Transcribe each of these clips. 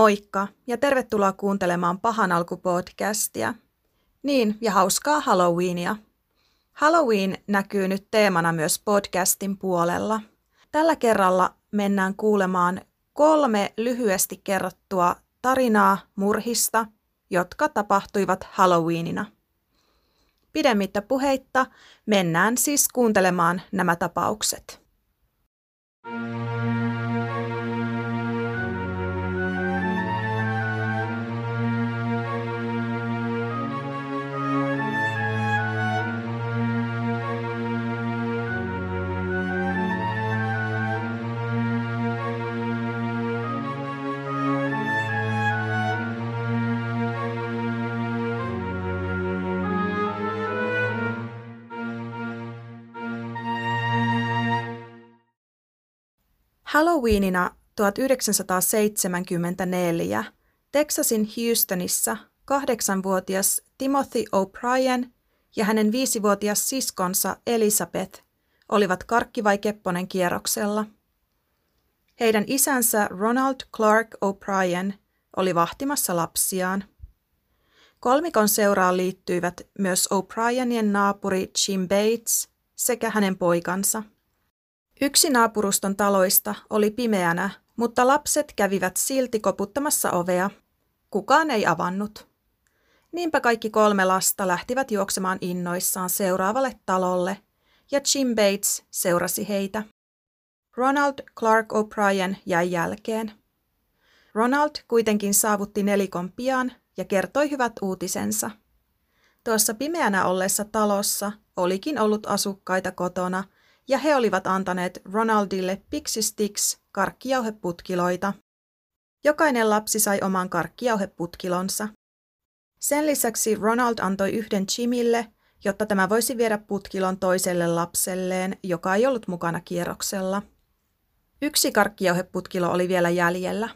Moikka ja tervetuloa kuuntelemaan Pahan alku podcastia. Niin, ja hauskaa Halloweenia. Halloween näkyy nyt teemana myös podcastin puolella. Tällä kerralla mennään kuulemaan kolme lyhyesti kerrottua tarinaa murhista, jotka tapahtuivat Halloweenina. Pidemmittä puheitta mennään siis kuuntelemaan nämä tapaukset. Halloweenina 1974 Texasin Houstonissa kahdeksanvuotias Timothy O'Brien ja hänen viisivuotias siskonsa Elizabeth olivat Karkki vai Kepponen kierroksella. Heidän isänsä Ronald Clark O'Brien oli vahtimassa lapsiaan. Kolmikon seuraan liittyivät myös O'Brienien naapuri Jim Bates sekä hänen poikansa – Yksi naapuruston taloista oli pimeänä, mutta lapset kävivät silti koputtamassa ovea. Kukaan ei avannut. Niinpä kaikki kolme lasta lähtivät juoksemaan innoissaan seuraavalle talolle, ja Jim Bates seurasi heitä. Ronald Clark O'Brien jäi jälkeen. Ronald kuitenkin saavutti nelikon pian ja kertoi hyvät uutisensa. Tuossa pimeänä olleessa talossa olikin ollut asukkaita kotona – ja he olivat antaneet Ronaldille Pixie Sticks karkkijauheputkiloita. Jokainen lapsi sai oman karkkijauheputkilonsa. Sen lisäksi Ronald antoi yhden Jimille, jotta tämä voisi viedä putkilon toiselle lapselleen, joka ei ollut mukana kierroksella. Yksi karkkijauheputkilo oli vielä jäljellä.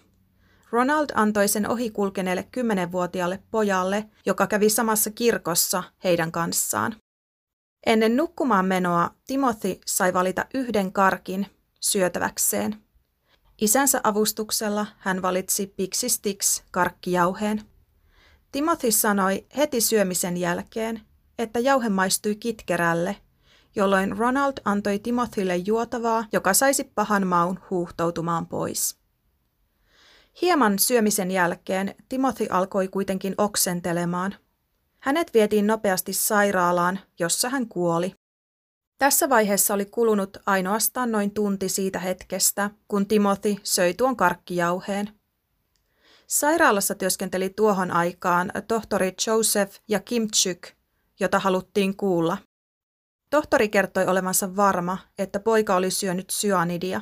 Ronald antoi sen ohikulkeneelle kymmenenvuotiaalle pojalle, joka kävi samassa kirkossa heidän kanssaan. Ennen nukkumaan menoa Timothy sai valita yhden karkin syötäväkseen. Isänsä avustuksella hän valitsi Pixie Sticks karkkijauheen. Timothy sanoi heti syömisen jälkeen, että jauhe maistui kitkerälle, jolloin Ronald antoi Timothylle juotavaa, joka saisi pahan maun huuhtoutumaan pois. Hieman syömisen jälkeen Timothy alkoi kuitenkin oksentelemaan – hänet vietiin nopeasti sairaalaan, jossa hän kuoli. Tässä vaiheessa oli kulunut ainoastaan noin tunti siitä hetkestä, kun Timothy söi tuon karkkijauheen. Sairaalassa työskenteli tuohon aikaan tohtori Joseph ja Kim Chuk, jota haluttiin kuulla. Tohtori kertoi olevansa varma, että poika oli syönyt syanidia.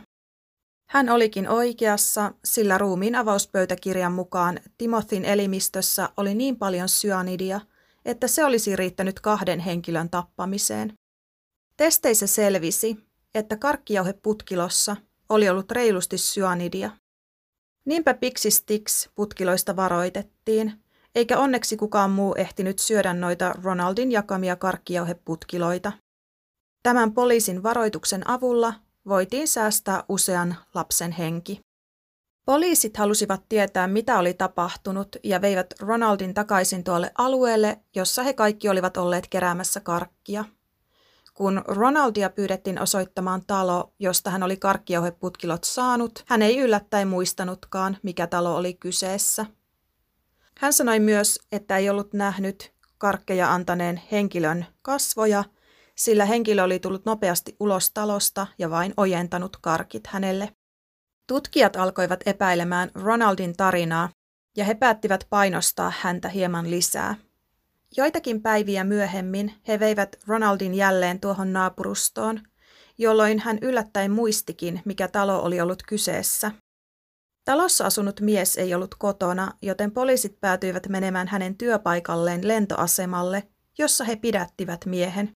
Hän olikin oikeassa, sillä ruumiin avauspöytäkirjan mukaan Timothyn elimistössä oli niin paljon syanidia – että se olisi riittänyt kahden henkilön tappamiseen. Testeissä selvisi, että karkkijauheputkilossa oli ollut reilusti syanidia. Niinpä Pixistix putkiloista varoitettiin, eikä onneksi kukaan muu ehtinyt syödä noita Ronaldin jakamia karkkijauheputkiloita. Tämän poliisin varoituksen avulla voitiin säästää usean lapsen henki. Poliisit halusivat tietää, mitä oli tapahtunut ja veivät Ronaldin takaisin tuolle alueelle, jossa he kaikki olivat olleet keräämässä karkkia. Kun Ronaldia pyydettiin osoittamaan talo, josta hän oli karkkijauheputkilot saanut, hän ei yllättäen muistanutkaan, mikä talo oli kyseessä. Hän sanoi myös, että ei ollut nähnyt karkkeja antaneen henkilön kasvoja, sillä henkilö oli tullut nopeasti ulos talosta ja vain ojentanut karkit hänelle. Tutkijat alkoivat epäilemään Ronaldin tarinaa ja he päättivät painostaa häntä hieman lisää. Joitakin päiviä myöhemmin he veivät Ronaldin jälleen tuohon naapurustoon, jolloin hän yllättäen muistikin, mikä talo oli ollut kyseessä. Talossa asunut mies ei ollut kotona, joten poliisit päätyivät menemään hänen työpaikalleen lentoasemalle, jossa he pidättivät miehen.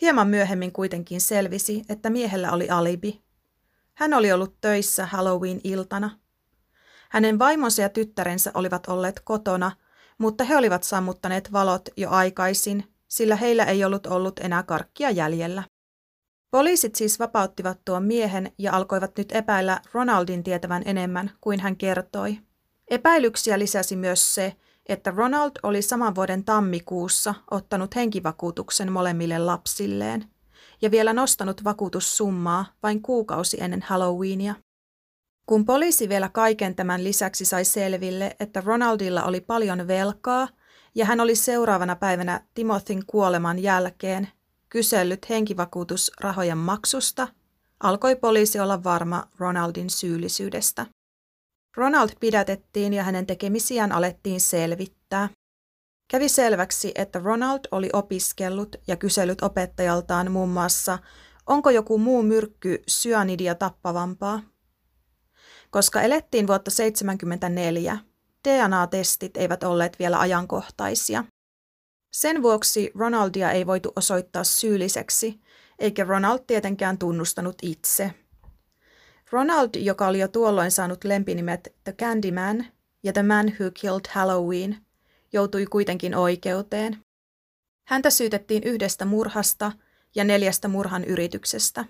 Hieman myöhemmin kuitenkin selvisi, että miehellä oli alibi. Hän oli ollut töissä Halloween-iltana. Hänen vaimonsa ja tyttärensä olivat olleet kotona, mutta he olivat sammuttaneet valot jo aikaisin, sillä heillä ei ollut ollut enää karkkia jäljellä. Poliisit siis vapauttivat tuon miehen ja alkoivat nyt epäillä Ronaldin tietävän enemmän kuin hän kertoi. Epäilyksiä lisäsi myös se, että Ronald oli saman vuoden tammikuussa ottanut henkivakuutuksen molemmille lapsilleen ja vielä nostanut vakuutussummaa vain kuukausi ennen Halloweenia. Kun poliisi vielä kaiken tämän lisäksi sai selville, että Ronaldilla oli paljon velkaa ja hän oli seuraavana päivänä Timothyn kuoleman jälkeen kysellyt henkivakuutusrahojen maksusta, alkoi poliisi olla varma Ronaldin syyllisyydestä. Ronald pidätettiin ja hänen tekemisiään alettiin selvittää. Kävi selväksi, että Ronald oli opiskellut ja kysellyt opettajaltaan muun muassa, onko joku muu myrkky syanidia tappavampaa. Koska elettiin vuotta 1974, DNA-testit eivät olleet vielä ajankohtaisia. Sen vuoksi Ronaldia ei voitu osoittaa syylliseksi, eikä Ronald tietenkään tunnustanut itse. Ronald, joka oli jo tuolloin saanut lempinimet The Candyman ja The Man Who Killed Halloween, joutui kuitenkin oikeuteen. Häntä syytettiin yhdestä murhasta ja neljästä murhan yrityksestä.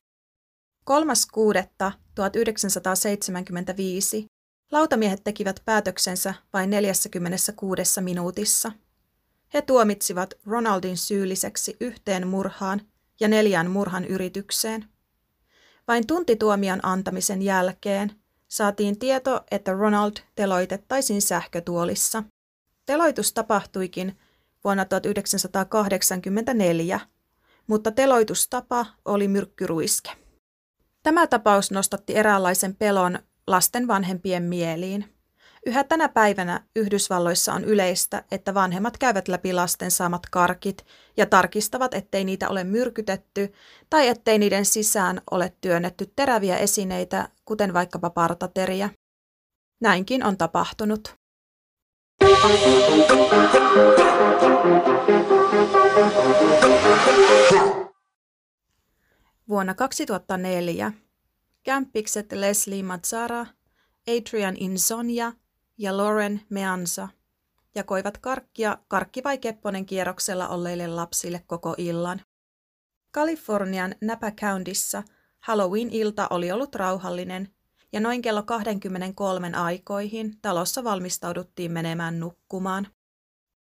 3.6.1975 lautamiehet tekivät päätöksensä vain 46 minuutissa. He tuomitsivat Ronaldin syylliseksi yhteen murhaan ja neljään murhan yritykseen. Vain tuntituomion antamisen jälkeen saatiin tieto, että Ronald teloitettaisiin sähkötuolissa. Teloitus tapahtuikin vuonna 1984, mutta teloitustapa oli myrkkyruiske. Tämä tapaus nostatti eräänlaisen pelon lasten vanhempien mieliin. Yhä tänä päivänä Yhdysvalloissa on yleistä, että vanhemmat käyvät läpi lasten saamat karkit ja tarkistavat, ettei niitä ole myrkytetty tai ettei niiden sisään ole työnnetty teräviä esineitä, kuten vaikkapa partateriä. Näinkin on tapahtunut. Vuonna 2004 kämppikset Leslie Mazzara, Adrian Insonja ja Lauren Meanza jakoivat karkkia karkki vai kepponen kierroksella olleille lapsille koko illan. Kalifornian Napa Countyssa Halloween-ilta oli ollut rauhallinen ja noin kello 23 aikoihin talossa valmistauduttiin menemään nukkumaan.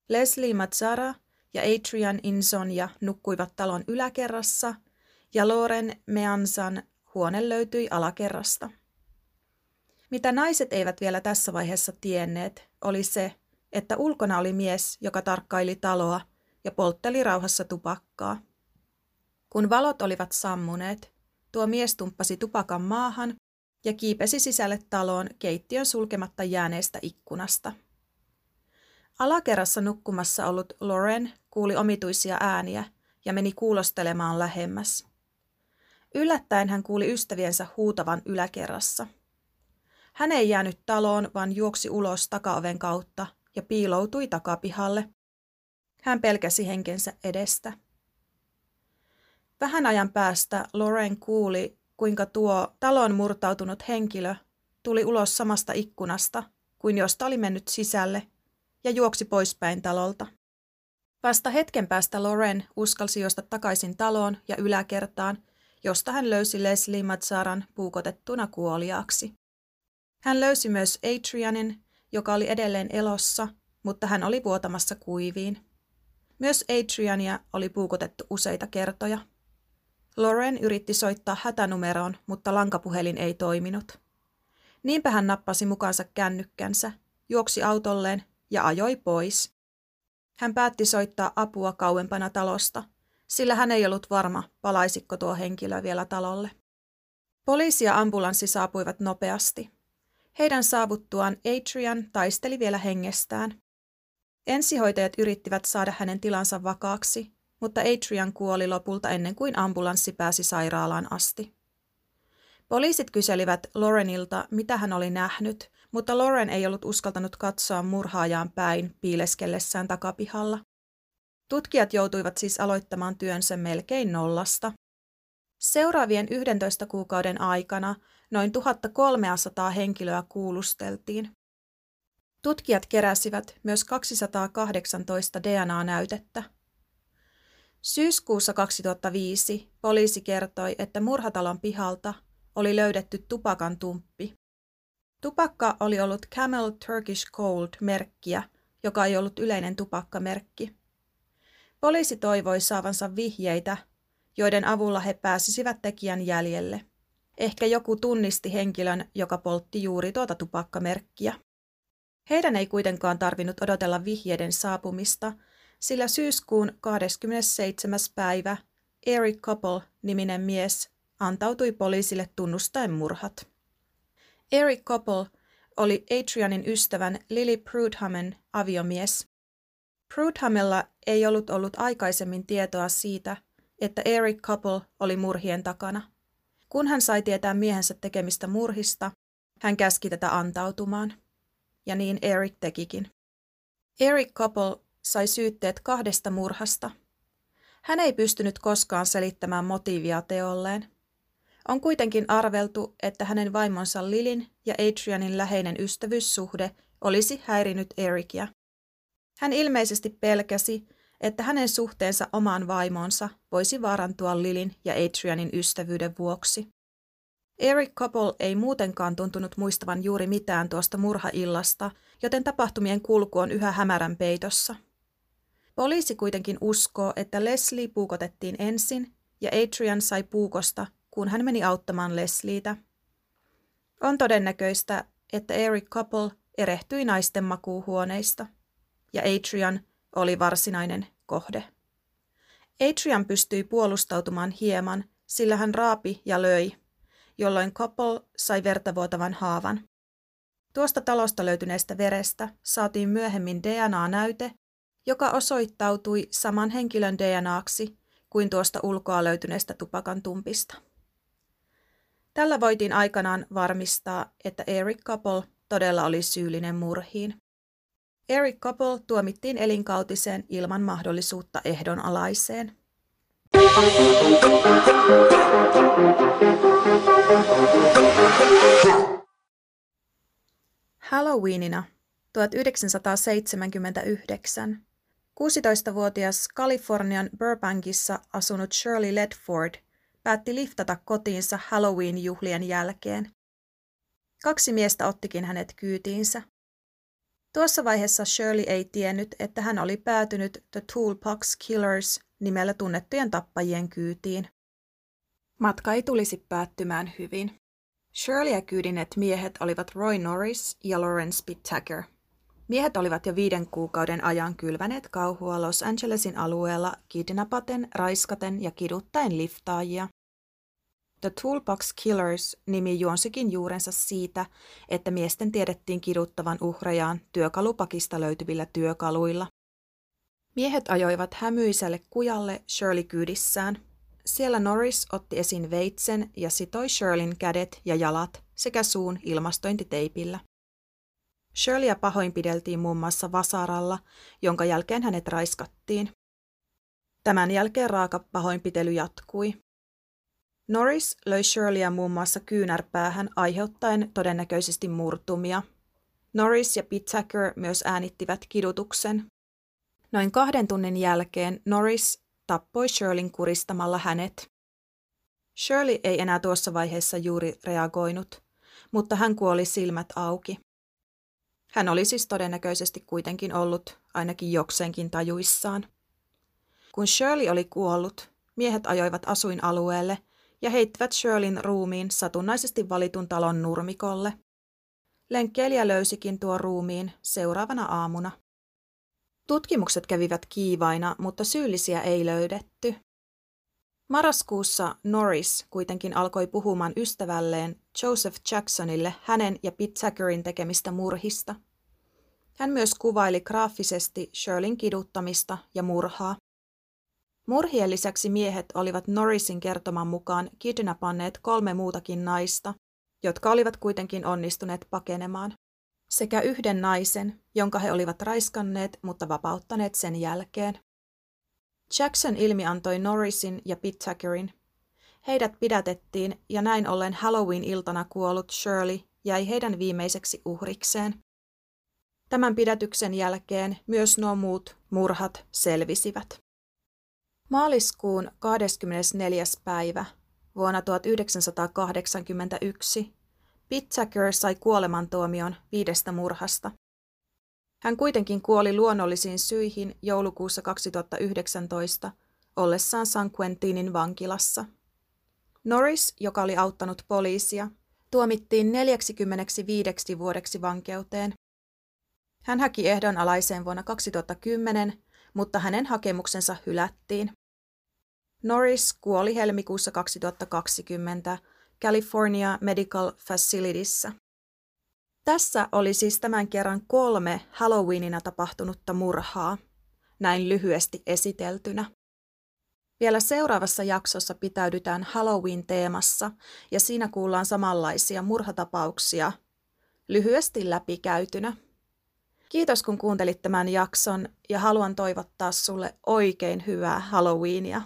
Leslie Mazzara ja Adrian Insonja nukkuivat talon yläkerrassa ja Loren Meansan huone löytyi alakerrasta. Mitä naiset eivät vielä tässä vaiheessa tienneet, oli se, että ulkona oli mies, joka tarkkaili taloa ja poltteli rauhassa tupakkaa. Kun valot olivat sammuneet, tuo mies tumppasi tupakan maahan ja kiipesi sisälle taloon keittiön sulkematta jääneestä ikkunasta. Alakerrassa nukkumassa ollut Loren kuuli omituisia ääniä ja meni kuulostelemaan lähemmäs. Yllättäen hän kuuli ystäviensä huutavan yläkerrassa – hän ei jäänyt taloon, vaan juoksi ulos takaoven kautta ja piiloutui takapihalle. Hän pelkäsi henkensä edestä. Vähän ajan päästä Loren kuuli, kuinka tuo talon murtautunut henkilö tuli ulos samasta ikkunasta kuin josta oli mennyt sisälle ja juoksi poispäin talolta. Vasta hetken päästä Loren uskalsi juosta takaisin taloon ja yläkertaan, josta hän löysi Leslie Mazzaran puukotettuna kuoliaaksi. Hän löysi myös Adrianin, joka oli edelleen elossa, mutta hän oli vuotamassa kuiviin. Myös Adriania oli puukotettu useita kertoja. Lauren yritti soittaa hätänumeroon, mutta lankapuhelin ei toiminut. Niinpä hän nappasi mukaansa kännykkänsä, juoksi autolleen ja ajoi pois. Hän päätti soittaa apua kauempana talosta, sillä hän ei ollut varma, palaisiko tuo henkilö vielä talolle. Poliisi ja ambulanssi saapuivat nopeasti. Heidän saavuttuaan Adrian taisteli vielä hengestään. Ensihoitajat yrittivät saada hänen tilansa vakaaksi, mutta Adrian kuoli lopulta ennen kuin ambulanssi pääsi sairaalaan asti. Poliisit kyselivät Laurenilta, mitä hän oli nähnyt, mutta Lauren ei ollut uskaltanut katsoa murhaajaan päin piileskellessään takapihalla. Tutkijat joutuivat siis aloittamaan työnsä melkein nollasta. Seuraavien 11 kuukauden aikana noin 1300 henkilöä kuulusteltiin. Tutkijat keräsivät myös 218 DNA-näytettä. Syyskuussa 2005 poliisi kertoi, että murhatalon pihalta oli löydetty tupakan tumppi. Tupakka oli ollut Camel Turkish Gold-merkkiä, joka ei ollut yleinen tupakkamerkki. Poliisi toivoi saavansa vihjeitä, joiden avulla he pääsisivät tekijän jäljelle. Ehkä joku tunnisti henkilön, joka poltti juuri tuota tupakkamerkkiä. Heidän ei kuitenkaan tarvinnut odotella vihjeiden saapumista, sillä syyskuun 27. päivä Eric Couple-niminen mies antautui poliisille tunnustaen murhat. Eric Couple oli Adrianin ystävän Lily Prudhamen aviomies. Prudhamella ei ollut ollut aikaisemmin tietoa siitä, että Eric Couple oli murhien takana. Kun hän sai tietää miehensä tekemistä murhista, hän käski tätä antautumaan. Ja niin Eric tekikin. Eric Couple sai syytteet kahdesta murhasta. Hän ei pystynyt koskaan selittämään motiivia teolleen. On kuitenkin arveltu, että hänen vaimonsa Lilin ja Adrianin läheinen ystävyyssuhde olisi häirinyt Ericia. Hän ilmeisesti pelkäsi, että hänen suhteensa omaan vaimonsa voisi vaarantua Lilin ja Adrianin ystävyyden vuoksi. Eric Couple ei muutenkaan tuntunut muistavan juuri mitään tuosta murhaillasta, joten tapahtumien kulku on yhä hämärän peitossa. Poliisi kuitenkin uskoo, että Leslie puukotettiin ensin ja Adrian sai puukosta, kun hän meni auttamaan Leslietä. On todennäköistä, että Eric Couple erehtyi naisten makuuhuoneista ja Adrian oli varsinainen kohde. Adrian pystyi puolustautumaan hieman, sillä hän raapi ja löi, jolloin Couple sai vertavuotavan haavan. Tuosta talosta löytyneestä verestä saatiin myöhemmin DNA-näyte, joka osoittautui saman henkilön DNAksi kuin tuosta ulkoa löytyneestä tupakan tumpista. Tällä voitiin aikanaan varmistaa, että Eric Couple todella oli syyllinen murhiin. Eric Couple tuomittiin elinkautiseen ilman mahdollisuutta ehdonalaiseen. Halloweenina 1979 16-vuotias Kalifornian Burbankissa asunut Shirley Ledford päätti liftata kotiinsa Halloween-juhlien jälkeen. Kaksi miestä ottikin hänet kyytiinsä. Tuossa vaiheessa Shirley ei tiennyt, että hän oli päätynyt The Toolbox Killers nimellä tunnettujen tappajien kyytiin. Matka ei tulisi päättymään hyvin. Shirley ja kyydinet miehet olivat Roy Norris ja Lawrence Pittaker. Miehet olivat jo viiden kuukauden ajan kylväneet kauhua Los Angelesin alueella kidnapaten, raiskaten ja kiduttaen liftaajia. The Toolbox Killers nimi juonsikin juurensa siitä, että miesten tiedettiin kiduttavan uhrejaan työkalupakista löytyvillä työkaluilla. Miehet ajoivat hämyiselle kujalle Shirley kyydissään. Siellä Norris otti esiin veitsen ja sitoi Shirleyn kädet ja jalat sekä suun ilmastointiteipillä. Shirleyä pahoinpideltiin muun muassa vasaralla, jonka jälkeen hänet raiskattiin. Tämän jälkeen raaka pahoinpitely jatkui. Norris löi Shirleyä muun muassa kyynärpäähän aiheuttaen todennäköisesti murtumia. Norris ja Pittaker myös äänittivät kidutuksen. Noin kahden tunnin jälkeen Norris tappoi Shirleyn kuristamalla hänet. Shirley ei enää tuossa vaiheessa juuri reagoinut, mutta hän kuoli silmät auki. Hän oli siis todennäköisesti kuitenkin ollut ainakin jokseenkin tajuissaan. Kun Shirley oli kuollut, miehet ajoivat asuinalueelle ja heittivät Shirleyn ruumiin satunnaisesti valitun talon nurmikolle. Lenkkeilijä löysikin tuo ruumiin seuraavana aamuna. Tutkimukset kävivät kiivaina, mutta syyllisiä ei löydetty. Marraskuussa Norris kuitenkin alkoi puhumaan ystävälleen Joseph Jacksonille hänen ja Pittakerin tekemistä murhista. Hän myös kuvaili graafisesti Shirleyn kiduttamista ja murhaa. Murhien lisäksi miehet olivat Norrisin kertoman mukaan kidnapanneet kolme muutakin naista, jotka olivat kuitenkin onnistuneet pakenemaan, sekä yhden naisen, jonka he olivat raiskanneet, mutta vapauttaneet sen jälkeen. Jackson ilmi antoi Norrisin ja Pittakerin. Heidät pidätettiin ja näin ollen Halloween-iltana kuollut Shirley jäi heidän viimeiseksi uhrikseen. Tämän pidätyksen jälkeen myös nuo muut murhat selvisivät. Maaliskuun 24. päivä vuonna 1981 Pitzaker sai kuolemantuomion viidestä murhasta. Hän kuitenkin kuoli luonnollisiin syihin joulukuussa 2019 ollessaan San Quentinin vankilassa. Norris, joka oli auttanut poliisia, tuomittiin 45 vuodeksi vankeuteen. Hän haki ehdonalaiseen vuonna 2010, mutta hänen hakemuksensa hylättiin. Norris kuoli helmikuussa 2020 California Medical Facilityssä. Tässä oli siis tämän kerran kolme Halloweenina tapahtunutta murhaa, näin lyhyesti esiteltynä. Vielä seuraavassa jaksossa pitäydytään Halloween-teemassa ja siinä kuullaan samanlaisia murhatapauksia lyhyesti läpikäytynä. Kiitos kun kuuntelit tämän jakson ja haluan toivottaa sulle oikein hyvää Halloweenia.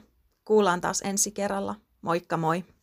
Kuullaan taas ensi kerralla. Moikka moi!